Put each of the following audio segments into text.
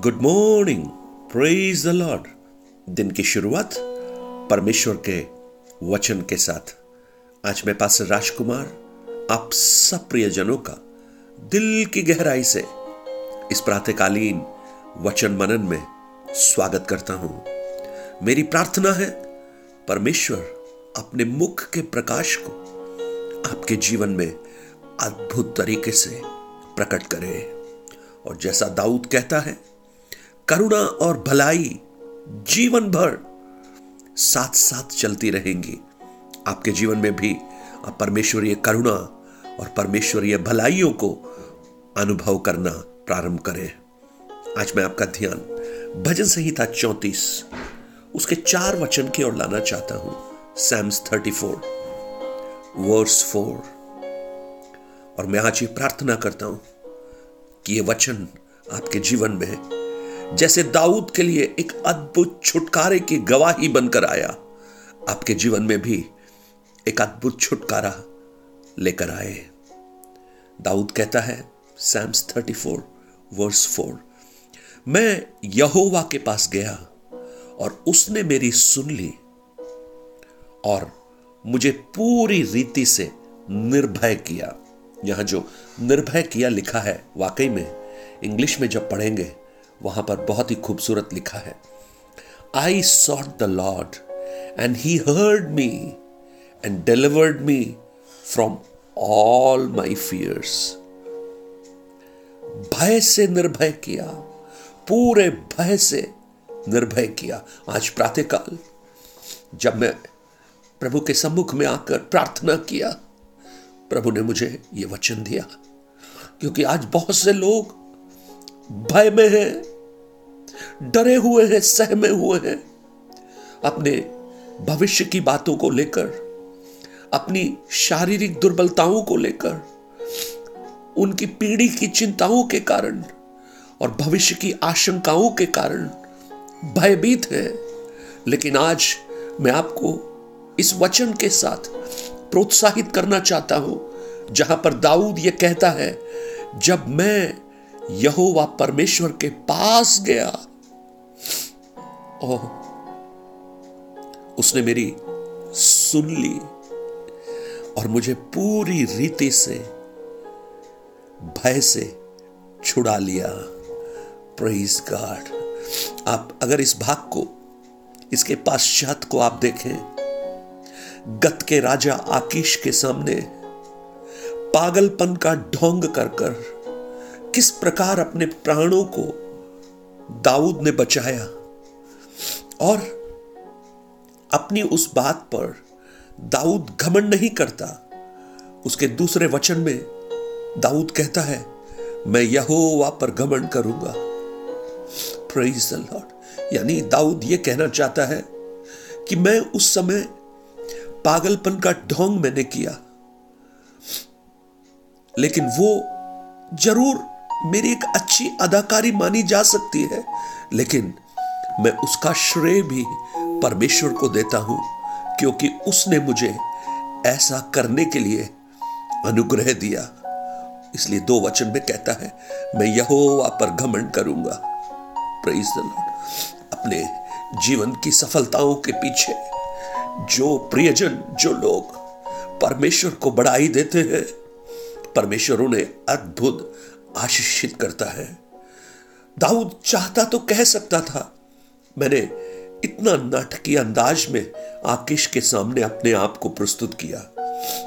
Good morning praise the lord दिन की शुरुआत परमेश्वर के वचन के साथ। आज मैं पास राजकुमार, आप सब प्रियजनों का दिल की गहराई से इस प्रातकालीन वचन मनन में स्वागत करता हूँ। मेरी प्रार्थना है, परमेश्वर अपने मुख के प्रकाश को आपके जीवन में अद्भुत तरीके से प्रकट करे। और जैसा दाऊद कहता है करुणा और भलाई जीवन भर साथ साथ चलती रहेंगी। आपके जीवन में भी आप परमेश्वरीय करुणा और परमेश्वरीय भलाइयों को अनुभव करना प्रारंभ करें। आज मैं आपका ध्यान भजन संहिता चौतीस, उसके चार वचन की ओर लाना चाहता हूँ। Psalms thirty four verse four और मैं आज ये प्रार्थना करता हूँ कि ये वचन आपके जीवन में जैसे दाऊद के लिए एक अद्भुत छुटकारे की गवाही बनकर आया। आपके जीवन में भी एक अद्भुत छुटकारा लेकर आए। दाऊद कहता है psalms thirty four verse four मैं यहोवा के पास गया और उसने मेरी सुन ली और मुझे पूरी रीति से निर्भय किया। यहाँ जो निर्भय किया लिखा है, वाकई में इंग्लिश में जब पढ़ेंगे वहाँ पर बहुत ही खूबसूरत लिखा है I sought the lord and he heard me and delivered me from all my fears भय से निर्भय किया, पूरे भय से निर्भय किया आज प्रातःकाल, जब मैं प्रभु के सम्मुख में आकर प्रार्थना किया, प्रभु ने मुझे यह वचन दिया, क्योंकि आज बहुत से लोग भय में हैं। डरे हुए हैं, सहमे हुए हैं। अपने भविष्य की बातों को लेकर, अपनी शारीरिक दुर्बलताओं को लेकर, उनकी पीढ़ी की चिंताओं के कारण और भविष्य की आशंकाओं के कारण भयभीत है। लेकिन आज मैं आपको इस वचन के साथ प्रोत्साहित करना चाहता हूँ, जहाँ पर दाऊद यह कहता है, जब मैं यहोवा परमेश्वर के पास गया ओह, उसने मेरी सुन ली और मुझे पूरी रीति से, भय से छुड़ा लिया। प्रेज गॉड आप अगर इस भाग को, इसके पाश्चात को आप देखें, गत के राजा आकीश के सामने पागलपन का ढोंग कर कर किस प्रकार अपने प्राणों को दाऊद ने बचाया। और अपनी उस बात पर दाऊद घमंड नहीं करता। उसके दूसरे वचन में दाऊद कहता है, मैं यहोवा पर घमंड करूँगा। लॉर्ड यानी दाऊद यह कहना चाहता है कि मैं उस समय पागलपन का ढोंग मैंने किया, लेकिन वो ज़रूर मेरी एक अच्छी अदाकारी मानी जा सकती है, लेकिन मैं उसका श्रेय भी परमेश्वर को देता हूँ, क्योंकि उसने मुझे ऐसा करने के लिए अनुग्रह दिया। इसलिए दो वचन में कहता है, मैं यहोवा पर घमंड करूँगा। अपने जीवन की सफलताओं के पीछे जो प्रियजन, जो लोग परमेश्वर को बढ़ाई देते हैं, परमेश्वर उन्हें अद्भुत आशीषित करता है। दाऊद चाहता तो कह सकता था मैंने इतना नाटकीय अंदाज में आकिश के सामने अपने आप को प्रस्तुत किया।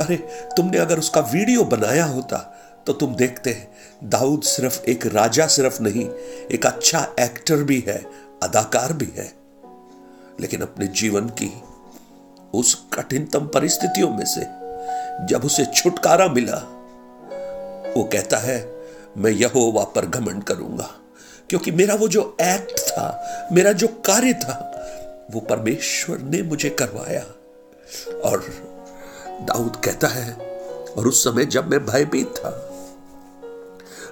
अरे, तुमने अगर उसका वीडियो बनाया होता तो तुम देखते हैं, दाऊद सिर्फ़ एक राजा सिर्फ़ नहीं, एक अच्छा एक्टर भी है, अदाकार भी है। लेकिन अपने जीवन की उस कठिनतम परिस्थितियों में से, जब उसे छुटकारा मिला, वो कहता है, मैं यहोवा पर घमंड करूँगा। क्योंकि मेरा वो जो एक्ट था, मेरा जो कार्य था, वो परमेश्वर ने मुझे करवाया। और दाऊद कहता है, और उस समय जब मैं भयभीत था,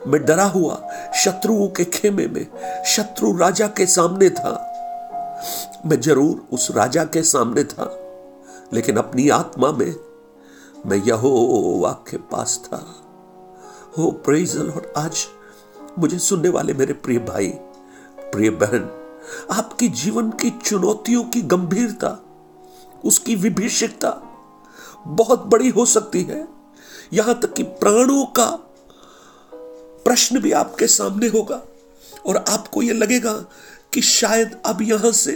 मैं डरा हुआ शत्रुओं के खेमे में, शत्रु राजा के सामने था। मैं ज़रूर उस राजा के सामने था, लेकिन अपनी आत्मा में मैं यहोवा के पास था। हो प्रेज लॉर्ड आज मुझे सुनने वाले मेरे प्रिय भाई, प्रिय बहन, आपके जीवन की चुनौतियों की गंभीरता, उसकी विभीषिकता बहुत बड़ी हो सकती है। यहाँ तक कि प्राणों का प्रश्न भी आपके सामने होगा और आपको यह लगेगा कि शायद अब यहाँ से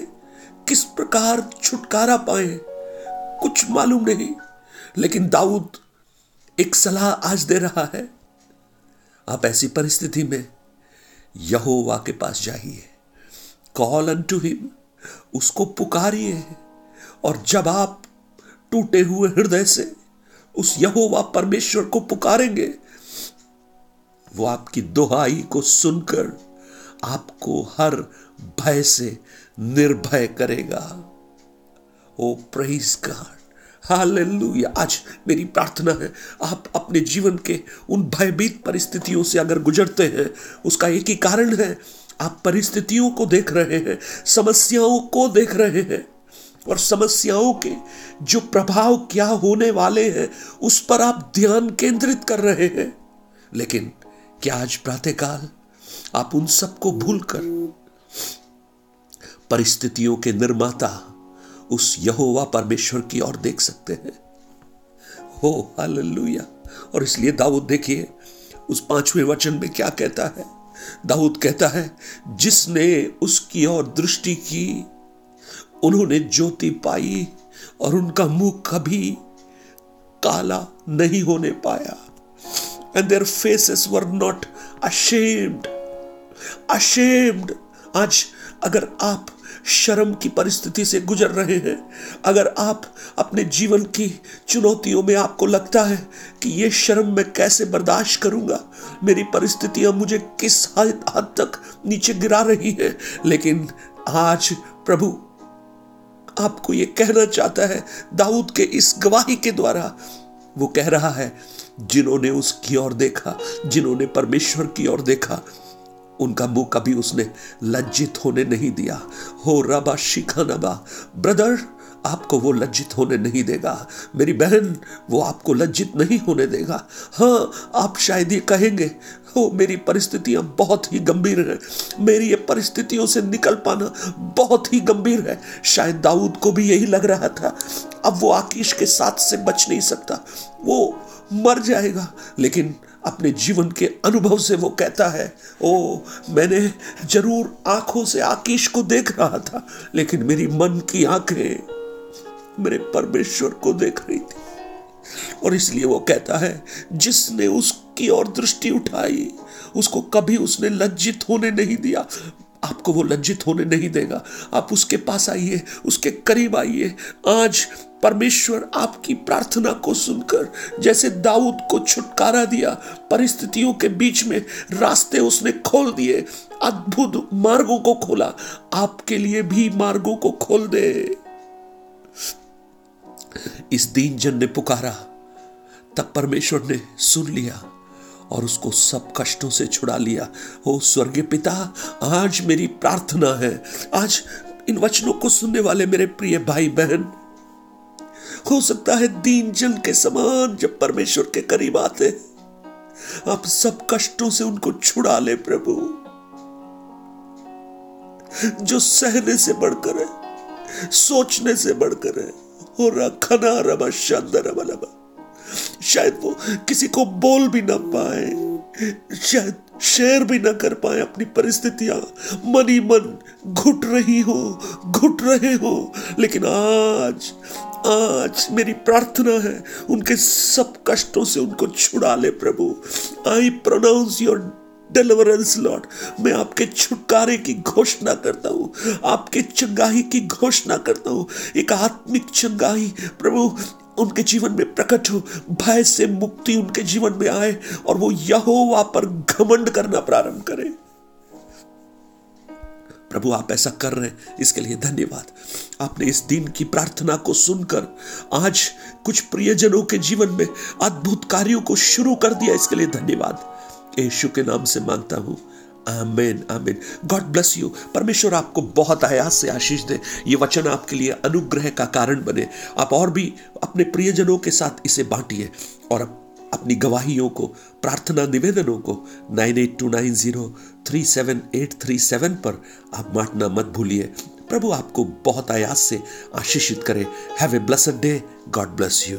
किस प्रकार छुटकारा पाए, कुछ मालूम नहीं। लेकिन दाऊद एक सलाह आज दे रहा है। आप ऐसी परिस्थिति में यहोवा के पास जाइए। कॉल अन टू हिम उसको पुकारिए और जब आप टूटे हुए हृदय से उस यहोवा परमेश्वर को पुकारेंगे, वो आपकी दुहाई को सुनकर आपको हर भय से निर्भय करेगा। O praise God hallelujah. आज मेरी प्रार्थना है, आप अपने जीवन के उन भयभीत परिस्थितियों से अगर गुजरते हैं, उसका एक ही कारण है, आप परिस्थितियों को देख रहे हैं, समस्याओं को देख रहे हैं, और समस्याओं के जो प्रभाव क्या होने वाले हैं, उस पर आप ध्यान केंद्रित कर रहे हैं। लेकिन क्या आज प्रातःकाल आप उन सबको भूलकर परिस्थितियों के निर्माता उस यहोवा परमेश्वर की ओर देख सकते हैं। हो, हालेलुया। और इसलिए दाऊद देखिए, उस पाँचवें वचन में क्या कहता है? दाऊद कहता है, जिसने उसकी ओर दृष्टि की, उन्होंने ज्योति पाई और उनका मुँह कभी काला नहीं होने पाया। And their faces were not ashamed ashamed आज अगर आप शर्म की परिस्थिति से गुजर रहे हैं। अगर आप अपने जीवन की चुनौतियों में आपको लगता है कि ये शर्म मैं कैसे बर्दाश्त करूँगा, मेरी परिस्थितियाँ मुझे किस हद तक नीचे गिरा रही हैं। लेकिन आज प्रभु, आपको ये कहना चाहता है, दाऊद के इस गवाही के द्वारा, वो कह रहा है, जिन्होंने उसकी ओर देखा, जिन्होंने परमेश्वर की ओर देखा उनका मुँह कभी उसने लज्जित होने नहीं दिया। हो रबा शिखा नबा ब्रदर, आपको वो लज्जित होने नहीं देगा। मेरी बहन, वो आपको लज्जित नहीं होने देगा। हाँ आप शायद ये कहेंगे, हो, मेरी परिस्थितियाँ बहुत ही गंभीर हैं। मेरी ये परिस्थितियों से निकल पाना बहुत ही गंभीर है। शायद दाऊद को भी यही लग रहा था। अब वो आकीश के साथ से बच नहीं सकता। वो मर जाएगा। लेकिन अपने जीवन के अनुभव से वो कहता है, ओ, मैंने ज़रूर आँखों से आकीश को देख रहा था, लेकिन मेरी मन की आँखें मेरे परमेश्वर को देख रही थी। और इसलिए वो कहता है, जिसने उसकी ओर दृष्टि उठाई, उसको कभी उसने लज्जित होने नहीं दिया आपको वो लज्जित होने नहीं देगा। आप उसके पास आइए, उसके करीब आइए। आज परमेश्वर आपकी प्रार्थना को सुनकर, जैसे दाऊद को छुटकारा दिया, परिस्थितियों के बीच में रास्ते उसने खोल दिए, अद्भुत मार्गों को खोला, आपके लिए भी मार्गों को खोल दे। इस दीन जन ने पुकारा, तब परमेश्वर ने सुन लिया। और उसको सब कष्टों से छुड़ा लिया। ओ स्वर्गीय पिता, आज मेरी प्रार्थना है। आज इन वचनों को सुनने वाले मेरे प्रिय भाई बहन हो सकता है दीन जन के समान जब परमेश्वर के करीब आते। आप सब कष्टों से उनको छुड़ा ले प्रभु। जो सहने से बढ़कर है, सोचने से बढ़कर है। हो रखना रबा शानदार शायद वो किसी को बोल भी ना पाए। शायद शेयर भी ना कर पाए अपनी परिस्थितियाँ। मनी मन घुट रही हो, घुट रहे हो। लेकिन आज आज मेरी प्रार्थना है उनके सब कष्टों से उनको छुड़ा ले प्रभु। I pronounce your deliverance lord मैं आपके छुटकारे की घोषणा करता हूँ। आपके चंगाई की घोषणा करता हूँ। एक आत्मिक चंगाई, प्रभु उनके जीवन में प्रकट हो, भय से मुक्ति उनके जीवन में आए और वो यहोवा पर घमंड करना प्रारंभ करें। प्रभु, आप ऐसा कर रहे हैं, इसके लिए धन्यवाद। आपने इस दिन की प्रार्थना को सुनकर आज कुछ प्रियजनों के जीवन में अद्भुत कार्यों को शुरू कर दिया, इसके लिए धन्यवाद। यीशु के नाम से माँगता हूँ amen amen. God bless you परमेश्वर आपको बहुत आयास से आशीष दे। ये वचन आपके लिए अनुग्रह का कारण बने। आप और भी अपने प्रियजनों के साथ इसे बांटिए और अपनी गवाहियों को, प्रार्थना निवेदनों को nine eight two nine zero three seven eight three seven पर आप बांटना मत भूलिए। प्रभु आपको बहुत आयास से आशीषित करे। Have a blessed day God bless you